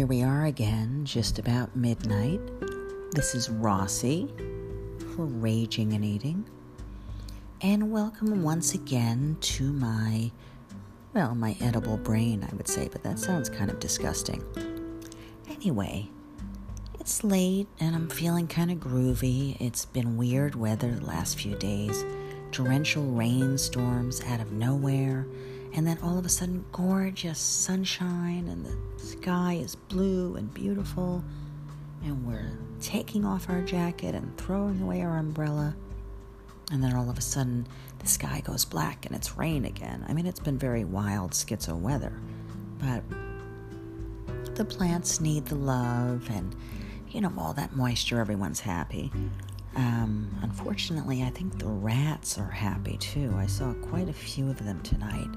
here we are again, just about midnight. This is Rossi for Raging and Eating. And welcome once again to my, well, my edible brain, I would say, but that sounds kind of disgusting. Anyway, it's late and I'm feeling kind of groovy. It's been weird weather the last few days torrential rainstorms out of nowhere and then all of a sudden, gorgeous sunshine, and the sky is blue and beautiful. And we're taking off our jacket and throwing away our umbrella. And then all of a sudden, the sky goes black and it's rain again. I mean, it's been very wild, schizo weather. But the plants need the love and, you know, all that moisture. Everyone's happy. Um, unfortunately, I think the rats are happy too. I saw quite a few of them tonight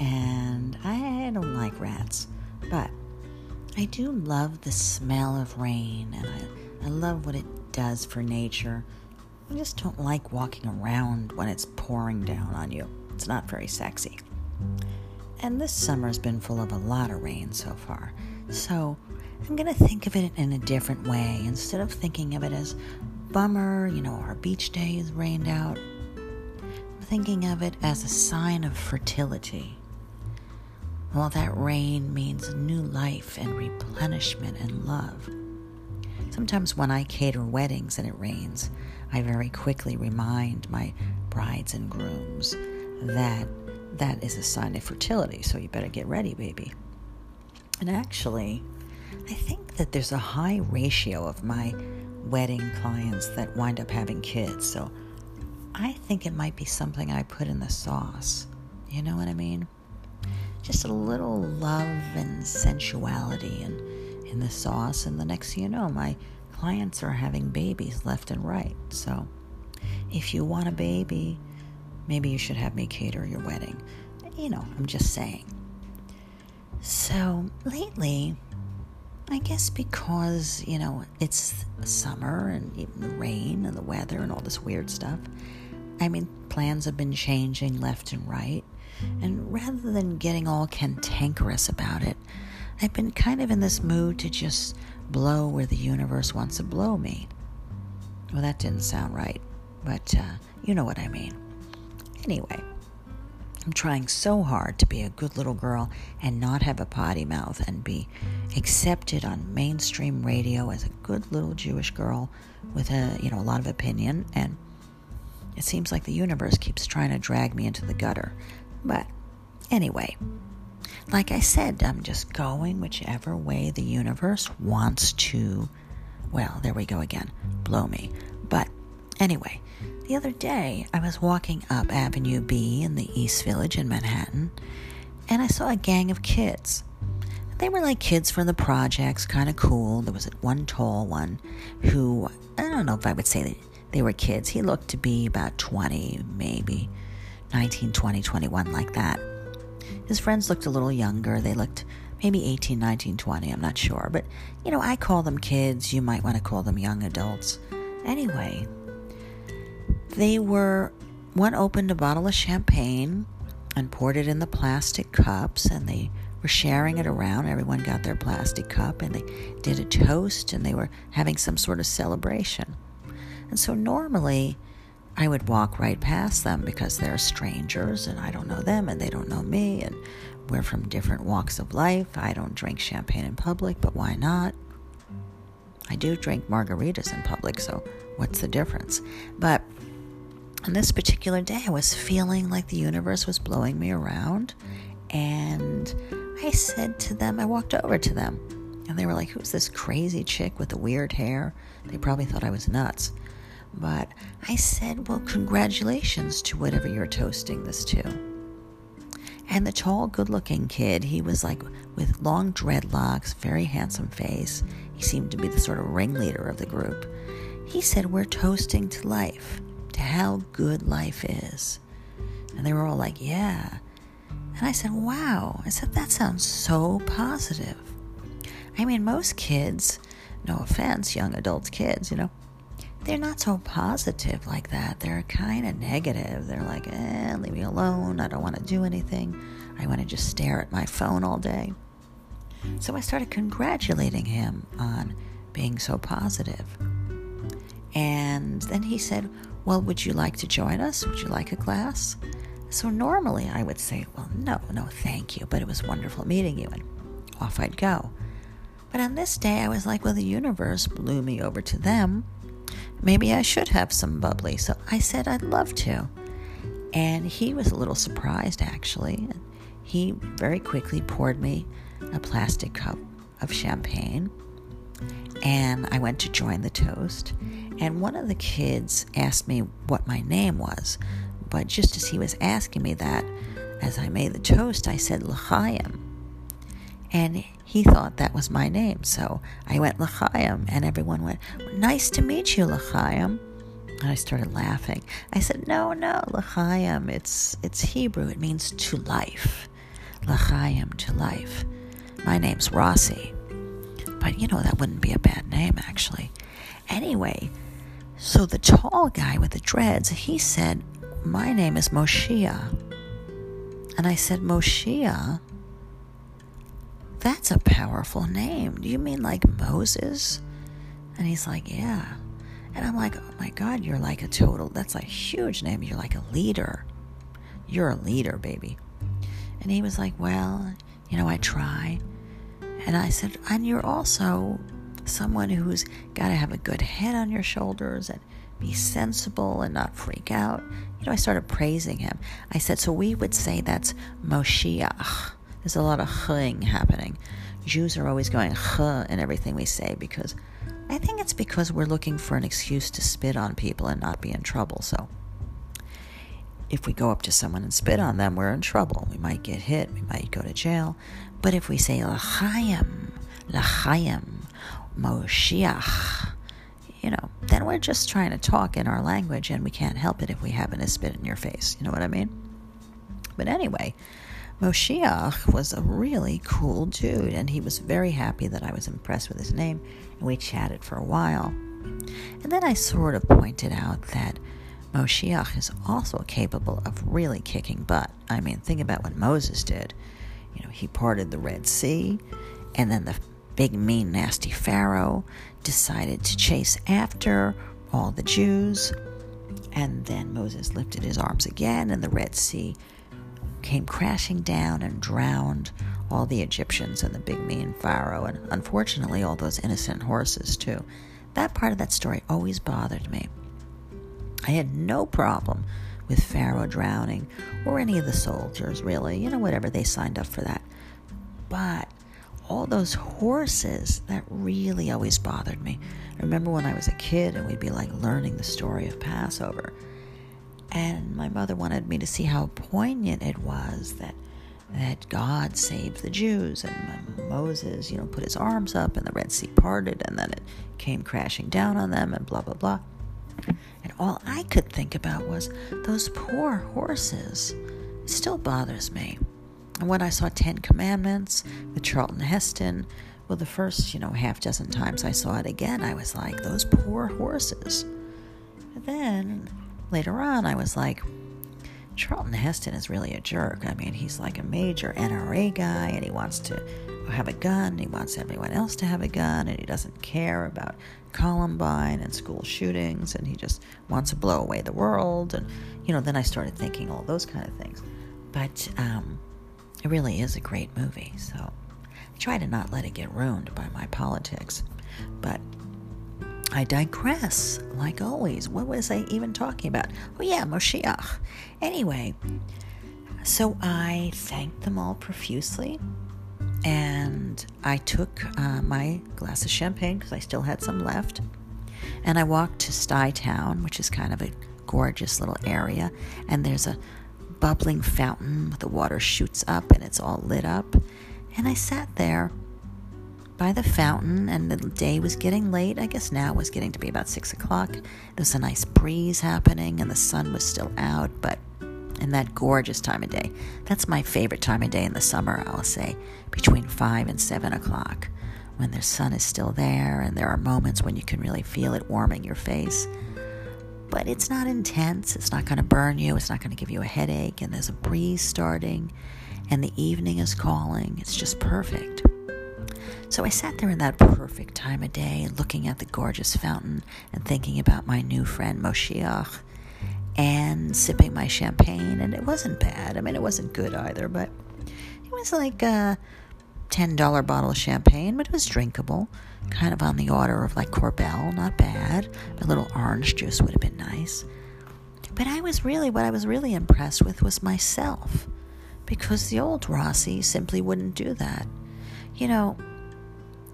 and I don't like rats, but I do love the smell of rain and I, I love what it does for nature. I just don't like walking around when it's pouring down on you. It's not very sexy. And this summer's been full of a lot of rain so far. So I'm going to think of it in a different way. Instead of thinking of it as bummer, you know, our beach day is rained out, I'm thinking of it as a sign of fertility. All that rain means new life and replenishment and love. Sometimes when I cater weddings and it rains, I very quickly remind my brides and grooms that that is a sign of fertility, so you better get ready, baby. And actually, I think that there's a high ratio of my wedding clients that wind up having kids, so I think it might be something I put in the sauce. You know what I mean? Just a little love and sensuality and in the sauce. And the next thing you know, my clients are having babies left and right. So if you want a baby, maybe you should have me cater your wedding. You know, I'm just saying. So lately, I guess because, you know, it's summer and even the rain and the weather and all this weird stuff, I mean, plans have been changing left and right. And rather than getting all cantankerous about it, I've been kind of in this mood to just blow where the universe wants to blow me. Well, that didn't sound right, but uh, you know what I mean. Anyway, I'm trying so hard to be a good little girl and not have a potty mouth and be accepted on mainstream radio as a good little Jewish girl with a, you know, a lot of opinion and it seems like the universe keeps trying to drag me into the gutter. But anyway, like I said, I'm just going whichever way the universe wants to. Well, there we go again. Blow me. But anyway, the other day I was walking up Avenue B in the East Village in Manhattan, and I saw a gang of kids. They were like kids from the projects, kind of cool. There was one tall one who, I don't know if I would say that they were kids. He looked to be about 20, maybe. 19, 20, 21, like that. His friends looked a little younger. They looked maybe 18, 19, 20, I'm not sure. But, you know, I call them kids. You might want to call them young adults. Anyway, they were, one opened a bottle of champagne and poured it in the plastic cups, and they were sharing it around. Everyone got their plastic cup, and they did a toast, and they were having some sort of celebration. And so normally, I would walk right past them because they're strangers and I don't know them and they don't know me and we're from different walks of life. I don't drink champagne in public, but why not? I do drink margaritas in public, so what's the difference? But on this particular day, I was feeling like the universe was blowing me around, and I said to them, I walked over to them, and they were like, Who's this crazy chick with the weird hair? They probably thought I was nuts. But I said, Well, congratulations to whatever you're toasting this to. And the tall, good looking kid, he was like with long dreadlocks, very handsome face. He seemed to be the sort of ringleader of the group. He said, We're toasting to life, to how good life is. And they were all like, Yeah. And I said, Wow. I said, That sounds so positive. I mean, most kids, no offense, young adults, kids, you know, they're not so positive like that. They're kind of negative. They're like, eh, leave me alone. I don't want to do anything. I want to just stare at my phone all day. So I started congratulating him on being so positive. And then he said, Well, would you like to join us? Would you like a class? So normally I would say, Well, no, no, thank you, but it was wonderful meeting you. And off I'd go. But on this day, I was like, Well, the universe blew me over to them. Maybe I should have some bubbly. So I said, I'd love to. And he was a little surprised, actually. He very quickly poured me a plastic cup of champagne. And I went to join the toast. And one of the kids asked me what my name was. But just as he was asking me that, as I made the toast, I said L'chaim. And he thought that was my name. So I went L'chaim, and everyone went, Nice to meet you, L'chaim. And I started laughing. I said, No, no, L'chaim. It's, it's Hebrew. It means to life. L'chaim, to life. My name's Rossi. But you know, that wouldn't be a bad name, actually. Anyway, so the tall guy with the dreads, he said, My name is Moshe. And I said, Moshe? That's a powerful name. Do you mean like Moses? And he's like, Yeah. And I'm like, Oh my God, you're like a total, that's a huge name. You're like a leader. You're a leader, baby. And he was like, Well, you know, I try. And I said, And you're also someone who's got to have a good head on your shoulders and be sensible and not freak out. You know, I started praising him. I said, So we would say that's Moshiach. There's a lot of ching happening. Jews are always going ch in everything we say because I think it's because we're looking for an excuse to spit on people and not be in trouble. So if we go up to someone and spit on them, we're in trouble. We might get hit, we might go to jail. But if we say L'chaim, L'chaim, Moshiach, you know, then we're just trying to talk in our language and we can't help it if we happen to spit in your face. You know what I mean? But anyway, Moshiach was a really cool dude, and he was very happy that I was impressed with his name, and we chatted for a while. And then I sort of pointed out that Moshiach is also capable of really kicking butt. I mean, think about what Moses did. You know, he parted the Red Sea, and then the big, mean, nasty Pharaoh decided to chase after all the Jews. And then Moses lifted his arms again, and the Red Sea came crashing down and drowned all the Egyptians and the big, mean Pharaoh, and unfortunately, all those innocent horses, too. That part of that story always bothered me. I had no problem with Pharaoh drowning or any of the soldiers, really, you know, whatever they signed up for that. But all those horses, that really always bothered me. I remember when I was a kid and we'd be like learning the story of Passover. And my mother wanted me to see how poignant it was that that God saved the Jews and Moses, you know, put his arms up and the Red Sea parted and then it came crashing down on them and blah blah blah. And all I could think about was those poor horses. It still bothers me. And when I saw Ten Commandments with Charlton Heston, well, the first, you know, half dozen times I saw it again, I was like, those poor horses. And then later on, I was like, Charlton Heston is really a jerk. I mean, he's like a major NRA guy and he wants to have a gun. He wants everyone else to have a gun and he doesn't care about Columbine and school shootings and he just wants to blow away the world. And, you know, then I started thinking all those kind of things. But um, it really is a great movie. So I try to not let it get ruined by my politics. But I digress, like always. What was I even talking about? Oh, yeah, Moshiach. Anyway, so I thanked them all profusely and I took uh, my glass of champagne because I still had some left. And I walked to Stuytown, which is kind of a gorgeous little area. And there's a bubbling fountain the water shoots up and it's all lit up. And I sat there by the fountain, and the day was getting late. I guess now it was getting to be about six o'clock. There was a nice breeze happening, and the sun was still out, but in that gorgeous time of day. That's my favorite time of day in the summer, I'll say, between five and seven o'clock, when the sun is still there, and there are moments when you can really feel it warming your face. But it's not intense, it's not going to burn you, it's not going to give you a headache, and there's a breeze starting, and the evening is calling. It's just perfect. So I sat there in that perfect time of day, looking at the gorgeous fountain and thinking about my new friend Moshiach and sipping my champagne. And it wasn't bad. I mean, it wasn't good either, but it was like a $10 bottle of champagne, but it was drinkable. Kind of on the order of like Korbel, not bad. A little orange juice would have been nice. But I was really, what I was really impressed with was myself because the old Rossi simply wouldn't do that. You know,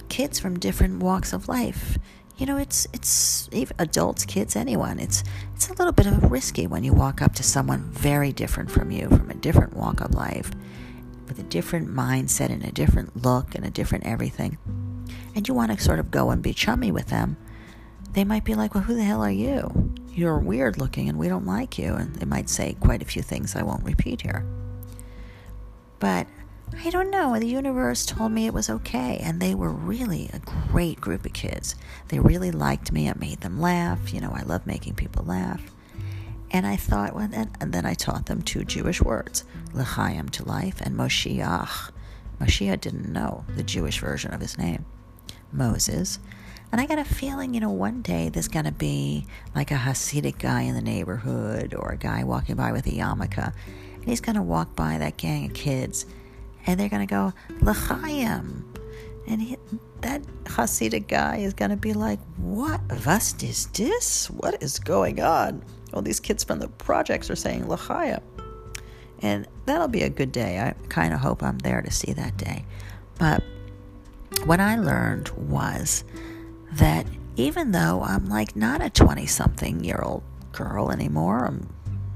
kids from different walks of life. You know, it's it's adults, kids, anyone. It's it's a little bit of risky when you walk up to someone very different from you, from a different walk of life, with a different mindset and a different look and a different everything. And you want to sort of go and be chummy with them. They might be like, "Well, who the hell are you? You're weird looking, and we don't like you." And they might say quite a few things I won't repeat here. But I don't know. The universe told me it was okay, and they were really a great group of kids. They really liked me. I made them laugh. You know, I love making people laugh. And I thought, well, then, and then I taught them two Jewish words, L'chaim to life, and Moshiach. Moshiach didn't know the Jewish version of his name, Moses. And I got a feeling, you know, one day there's going to be like a Hasidic guy in the neighborhood or a guy walking by with a yarmulke, and he's going to walk by that gang of kids and they're going to go, L'chaim. And he, that Hasidic guy is going to be like, What? Was is this? What is going on? All these kids from the projects are saying L'chaim. And that'll be a good day. I kind of hope I'm there to see that day. But what I learned was that even though I'm like not a 20 something year old girl anymore, I'm,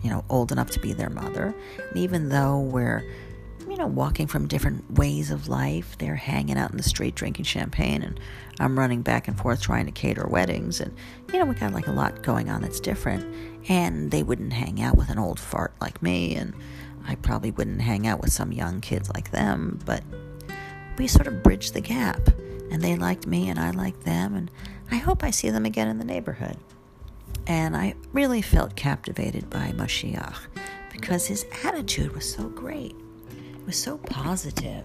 you know, old enough to be their mother, and even though we're you know, walking from different ways of life. They're hanging out in the street drinking champagne, and I'm running back and forth trying to cater weddings. And, you know, we got like a lot going on that's different. And they wouldn't hang out with an old fart like me, and I probably wouldn't hang out with some young kids like them, but we sort of bridged the gap. And they liked me, and I liked them, and I hope I see them again in the neighborhood. And I really felt captivated by Moshiach because his attitude was so great was so positive.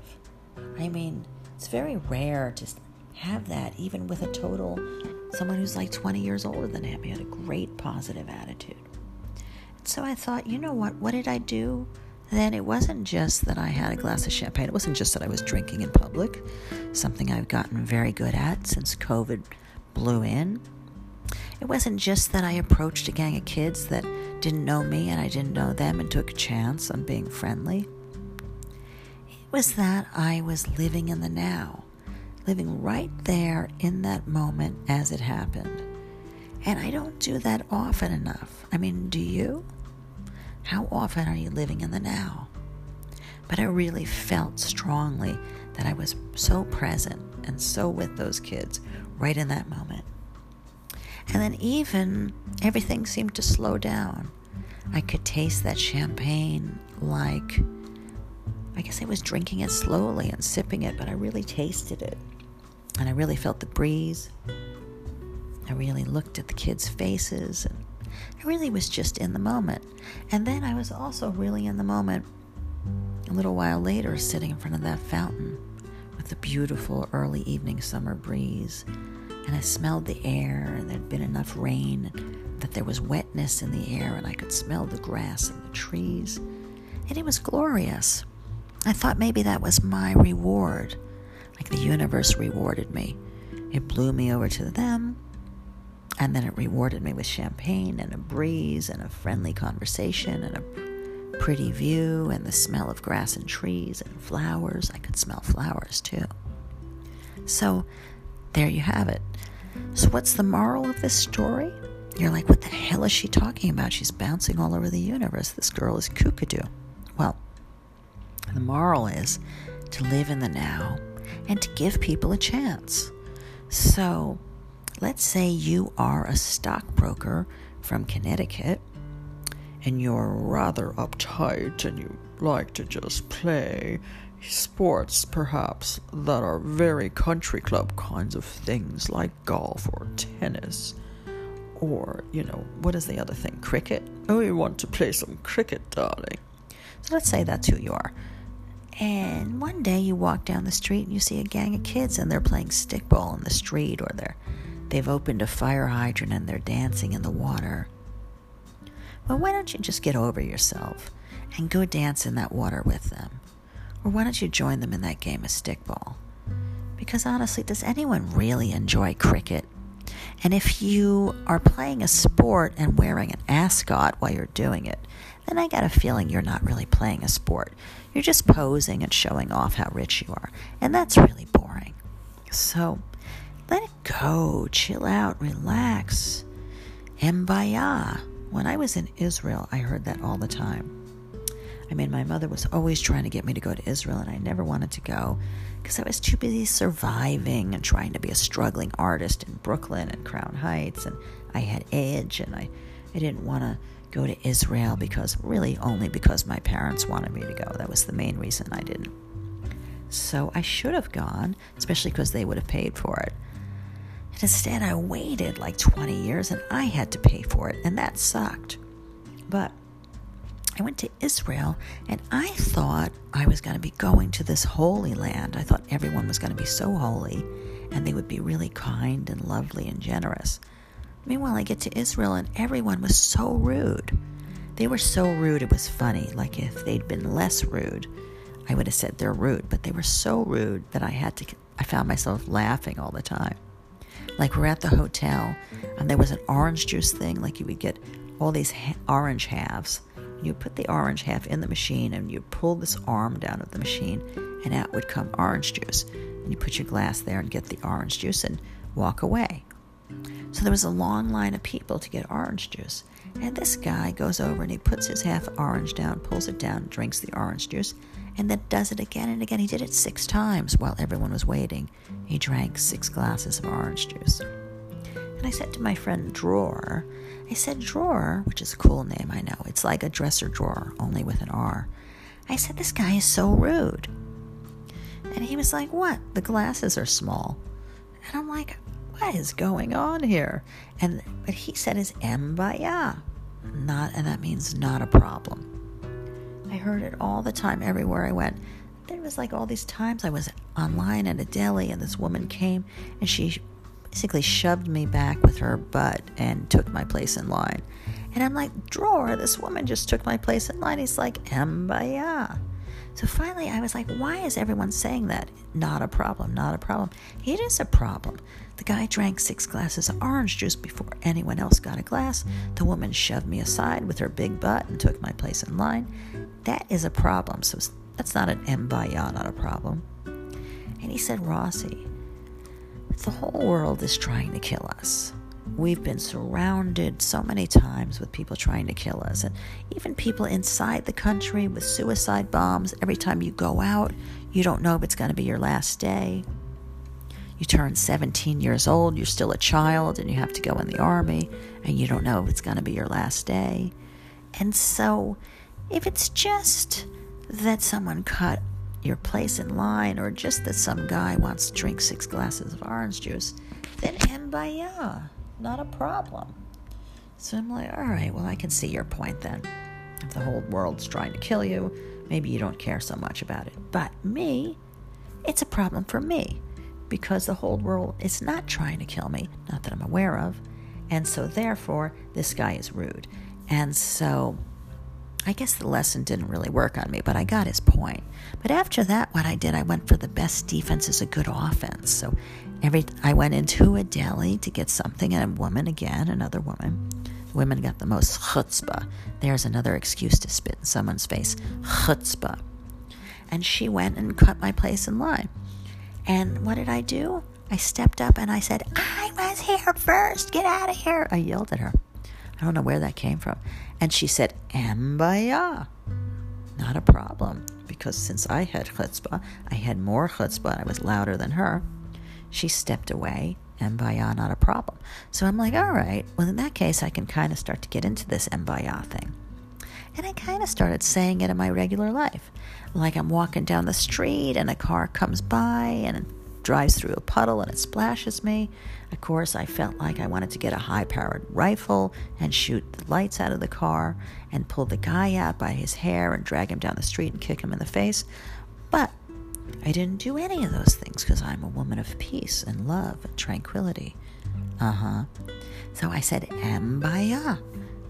I mean, it's very rare to have that, even with a total someone who's like 20 years older than him. He had a great positive attitude. And so I thought, you know what? What did I do? Then it wasn't just that I had a glass of champagne. It wasn't just that I was drinking in public, something I've gotten very good at since COVID blew in. It wasn't just that I approached a gang of kids that didn't know me and I didn't know them and took a chance on being friendly was that I was living in the now, living right there in that moment as it happened. And I don't do that often enough. I mean, do you? How often are you living in the now? But I really felt strongly that I was so present and so with those kids right in that moment. And then, even everything seemed to slow down. I could taste that champagne like I guess I was drinking it slowly and sipping it, but I really tasted it. And I really felt the breeze. I really looked at the kids' faces and I really was just in the moment. And then I was also really in the moment a little while later, sitting in front of that fountain with the beautiful early evening summer breeze. And I smelled the air, and there'd been enough rain that there was wetness in the air, and I could smell the grass and the trees. And it was glorious. I thought maybe that was my reward, like the universe rewarded me. It blew me over to them, and then it rewarded me with champagne and a breeze and a friendly conversation and a pretty view and the smell of grass and trees and flowers. I could smell flowers too. So there you have it. So, what's the moral of this story? You're like, what the hell is she talking about? She's bouncing all over the universe. This girl is kookadoo. The moral is to live in the now and to give people a chance. So, let's say you are a stockbroker from Connecticut and you're rather uptight and you like to just play sports, perhaps, that are very country club kinds of things like golf or tennis. Or, you know, what is the other thing? Cricket? Oh, you want to play some cricket, darling. So let's say that's who you are And one day you walk down the street and you see a gang of kids and they're playing stickball in the street or they're they've opened a fire hydrant and they're dancing in the water. Well, why don't you just get over yourself and go dance in that water with them? Or why don't you join them in that game of stickball? Because honestly, does anyone really enjoy cricket? And if you are playing a sport and wearing an ascot while you're doing it, then I got a feeling you're not really playing a sport. You're just posing and showing off how rich you are. And that's really boring. So let it go. Chill out. Relax. Embaya. When I was in Israel, I heard that all the time. I mean, my mother was always trying to get me to go to Israel, and I never wanted to go because I was too busy surviving and trying to be a struggling artist in Brooklyn and Crown Heights, and I had edge, and I, I didn't want to go to Israel because really only because my parents wanted me to go. That was the main reason I didn't. So I should have gone, especially because they would have paid for it. And instead, I waited like 20 years and I had to pay for it, and that sucked. But I went to Israel and I thought I was going to be going to this holy land. I thought everyone was going to be so holy and they would be really kind and lovely and generous. Meanwhile, I get to Israel and everyone was so rude. They were so rude, it was funny. Like if they'd been less rude, I would have said they're rude, but they were so rude that I had to, I found myself laughing all the time. Like we're at the hotel and there was an orange juice thing, like you would get all these ha- orange halves you put the orange half in the machine and you pull this arm down of the machine and out would come orange juice. And you put your glass there and get the orange juice and walk away. So there was a long line of people to get orange juice. And this guy goes over and he puts his half orange down, pulls it down, drinks the orange juice, and then does it again and again. He did it six times while everyone was waiting. He drank six glasses of orange juice. And I said to my friend Dror, I said, Dror, which is a cool name, I know. It's like a dresser drawer, only with an R. I said, This guy is so rude. And he was like, What? The glasses are small. And I'm like, What is going on here? And but he said is mbaya. Not and that means not a problem. I heard it all the time everywhere I went. There was like all these times I was online at a deli and this woman came and she basically shoved me back with her butt and took my place in line. And I'm like, Dror, this woman just took my place in line. He's like, Mbaya. So finally, I was like, why is everyone saying that? Not a problem, not a problem. It is a problem. The guy drank six glasses of orange juice before anyone else got a glass. The woman shoved me aside with her big butt and took my place in line. That is a problem. So that's not an mbaya, not a problem. And he said, Rossi, the whole world is trying to kill us. We've been surrounded so many times with people trying to kill us, and even people inside the country with suicide bombs. Every time you go out, you don't know if it's going to be your last day. You turn 17 years old, you're still a child, and you have to go in the army, and you don't know if it's going to be your last day. And so, if it's just that someone cut your place in line or just that some guy wants to drink six glasses of orange juice, then mbaya, not a problem. So I'm like, all right, well, I can see your point then. If the whole world's trying to kill you, maybe you don't care so much about it. But me, it's a problem for me because the whole world is not trying to kill me, not that I'm aware of. And so, therefore, this guy is rude. And so, I guess the lesson didn't really work on me, but I got his point. But after that, what I did, I went for the best defense is a good offense. So every I went into a deli to get something, and a woman again, another woman. Women got the most chutzpah. There's another excuse to spit in someone's face. Chutzpah. And she went and cut my place in line. And what did I do? I stepped up and I said, I was here first. Get out of here. I yelled at her. I don't know where that came from. And she said, Ambaya. Not a problem, because since I had chutzpah, I had more chutzpah I was louder than her. She stepped away, Mbaya, not a problem. So I'm like, all right, well, in that case, I can kind of start to get into this Mbaya thing. And I kind of started saying it in my regular life. Like I'm walking down the street and a car comes by and drives through a puddle and it splashes me. Of course, I felt like I wanted to get a high powered rifle and shoot the lights out of the car and pull the guy out by his hair and drag him down the street and kick him in the face. But I didn't do any of those things because I'm a woman of peace and love and tranquility. Uh huh. So I said, Mbaya,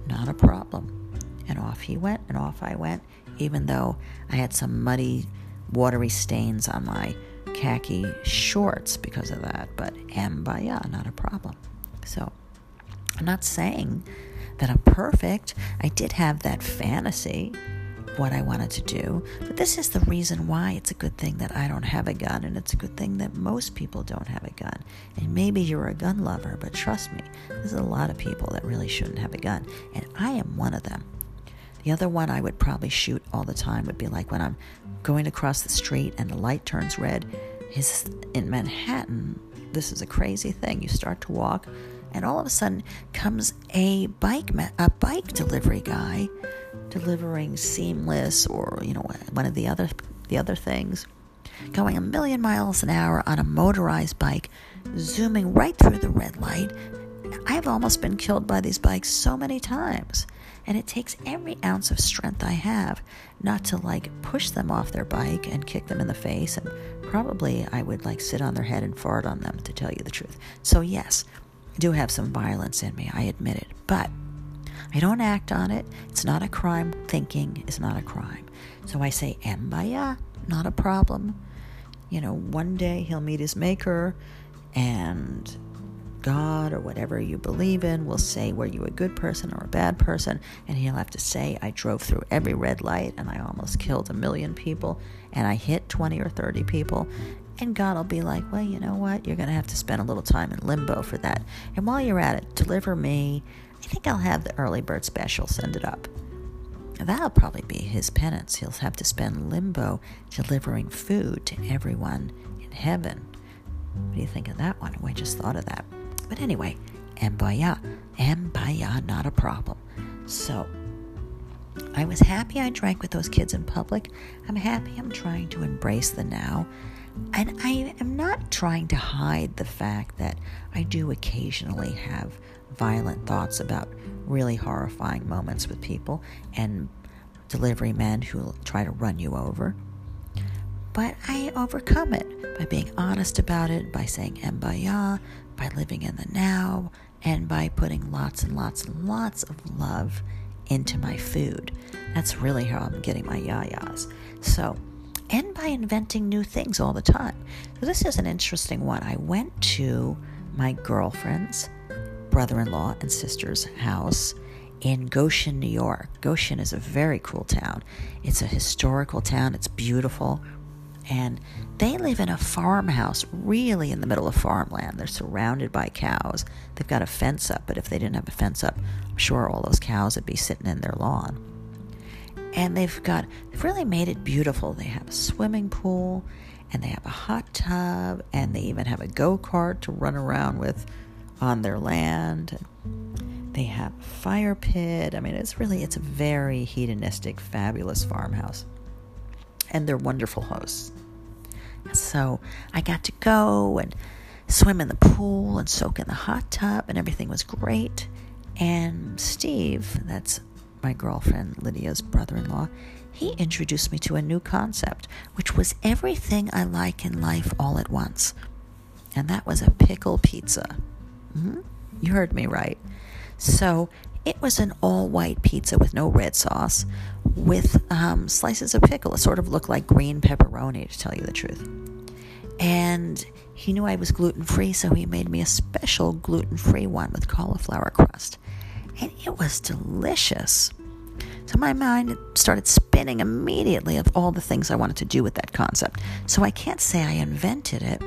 not a problem. And off he went, and off I went, even though I had some muddy, watery stains on my khaki shorts because of that. But Mbaya, not a problem. So I'm not saying that I'm perfect. I did have that fantasy what I wanted to do. But this is the reason why it's a good thing that I don't have a gun, and it's a good thing that most people don't have a gun. And maybe you're a gun lover, but trust me, there's a lot of people that really shouldn't have a gun, and I am one of them. The other one I would probably shoot all the time would be like when I'm going across the street and the light turns red. Is in Manhattan, this is a crazy thing. You start to walk, and all of a sudden comes a bike a bike delivery guy delivering seamless or you know one of the other the other things going a million miles an hour on a motorized bike zooming right through the red light i've almost been killed by these bikes so many times and it takes every ounce of strength i have not to like push them off their bike and kick them in the face and probably i would like sit on their head and fart on them to tell you the truth so yes i do have some violence in me i admit it but I don't act on it. It's not a crime. Thinking is not a crime. So I say, Mbaya, uh, not a problem. You know, one day he'll meet his maker and God or whatever you believe in will say, Were you a good person or a bad person? And he'll have to say, I drove through every red light and I almost killed a million people and I hit 20 or 30 people. And God will be like, Well, you know what? You're going to have to spend a little time in limbo for that. And while you're at it, deliver me I think I'll have the early bird special send it up. That'll probably be his penance. He'll have to spend limbo delivering food to everyone in heaven. What do you think of that one? We just thought of that. But anyway, Mbaya. Mbaya, not a problem. So, I was happy I drank with those kids in public. I'm happy I'm trying to embrace the now. And I am not trying to hide the fact that I do occasionally have violent thoughts about really horrifying moments with people and delivery men who try to run you over. But I overcome it by being honest about it, by saying Mbaya, by living in the now, and by putting lots and lots and lots of love into my food. That's really how I'm getting my yayas. So, and by inventing new things all the time. So, this is an interesting one. I went to my girlfriend's brother in law and sister's house in Goshen, New York. Goshen is a very cool town. It's a historical town, it's beautiful. And they live in a farmhouse, really in the middle of farmland. They're surrounded by cows. They've got a fence up, but if they didn't have a fence up, I'm sure all those cows would be sitting in their lawn. And they've got, they've really made it beautiful. They have a swimming pool, and they have a hot tub, and they even have a go kart to run around with on their land. They have a fire pit. I mean, it's really it's a very hedonistic, fabulous farmhouse. And they're wonderful hosts. So I got to go and swim in the pool and soak in the hot tub, and everything was great. And Steve, that's my girlfriend Lydia's brother in law, he introduced me to a new concept, which was everything I like in life all at once. And that was a pickle pizza. Mm-hmm. You heard me right. So it was an all white pizza with no red sauce, with um, slices of pickle. It sort of looked like green pepperoni, to tell you the truth. And he knew I was gluten free, so he made me a special gluten free one with cauliflower crust. And it was delicious. So my mind started spinning immediately of all the things I wanted to do with that concept. So I can't say I invented it,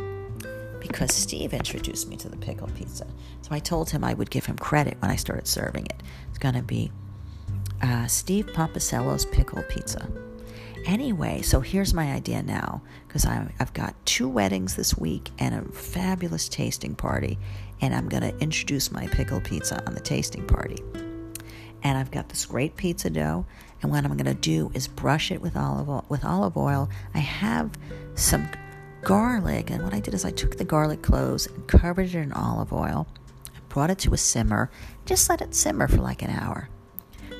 because Steve introduced me to the pickle pizza. So I told him I would give him credit when I started serving it. It's going to be uh, Steve Pomposello's pickle pizza. Anyway, so here's my idea now because I've got two weddings this week and a fabulous tasting party, and I'm going to introduce my pickle pizza on the tasting party. And I've got this great pizza dough, and what I'm going to do is brush it with olive oil, with olive oil. I have some garlic. And what I did is I took the garlic cloves and covered it in olive oil. Brought it to a simmer. Just let it simmer for like an hour.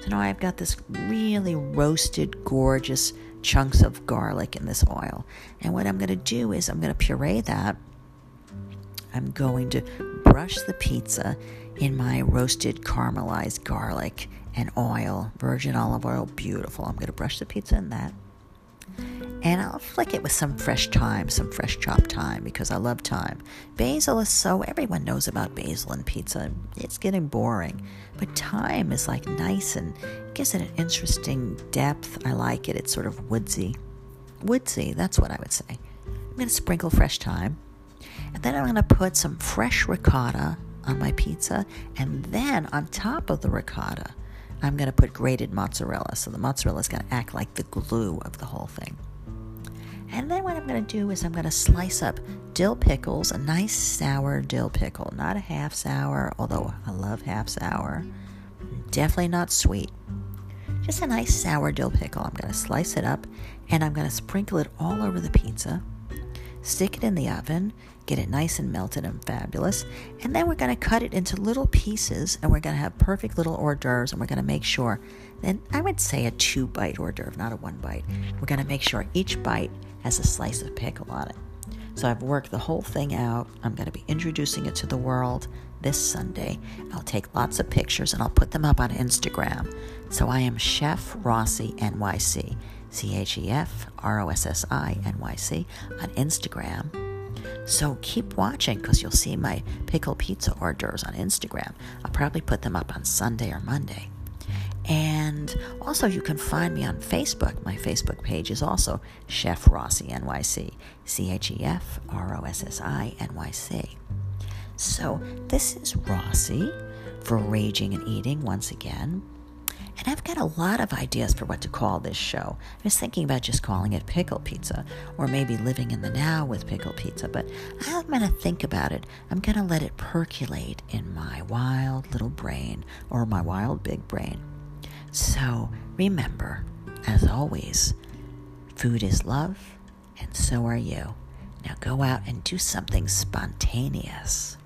So now I've got this really roasted, gorgeous chunks of garlic in this oil. And what I'm going to do is I'm going to puree that. I'm going to brush the pizza in my roasted caramelized garlic and oil, virgin olive oil, beautiful. I'm going to brush the pizza in that. And I'll flick it with some fresh thyme, some fresh chopped thyme, because I love thyme. Basil is so, everyone knows about basil in pizza. It's getting boring. But thyme is like nice and gives it an interesting depth. I like it. It's sort of woodsy. Woodsy, that's what I would say. I'm going to sprinkle fresh thyme. And then I'm going to put some fresh ricotta on my pizza. And then on top of the ricotta, I'm going to put grated mozzarella. So the mozzarella is going to act like the glue of the whole thing. And then what I'm going to do is I'm going to slice up dill pickles, a nice sour dill pickle, not a half sour, although I love half sour. Definitely not sweet. Just a nice sour dill pickle. I'm going to slice it up and I'm going to sprinkle it all over the pizza. Stick it in the oven, get it nice and melted and fabulous. And then we're going to cut it into little pieces and we're going to have perfect little hors d'oeuvres and we're going to make sure then I would say a two bite hors d'oeuvre, not a one bite. We're going to make sure each bite has a slice of pickle on it. So I've worked the whole thing out. I'm going to be introducing it to the world this Sunday. I'll take lots of pictures and I'll put them up on Instagram. So I am Chef Rossi NYC, C H E F R O S S I N Y C on Instagram. So keep watching because you'll see my pickle pizza hors d'oeuvres on Instagram. I'll probably put them up on Sunday or Monday. And also, you can find me on Facebook. My Facebook page is also Chef Rossi NYC, C H E F R O S S I N Y C. So, this is Rossi for Raging and Eating once again. And I've got a lot of ideas for what to call this show. I was thinking about just calling it Pickle Pizza, or maybe Living in the Now with Pickle Pizza, but I'm going to think about it. I'm going to let it percolate in my wild little brain, or my wild big brain. So remember, as always, food is love, and so are you. Now go out and do something spontaneous.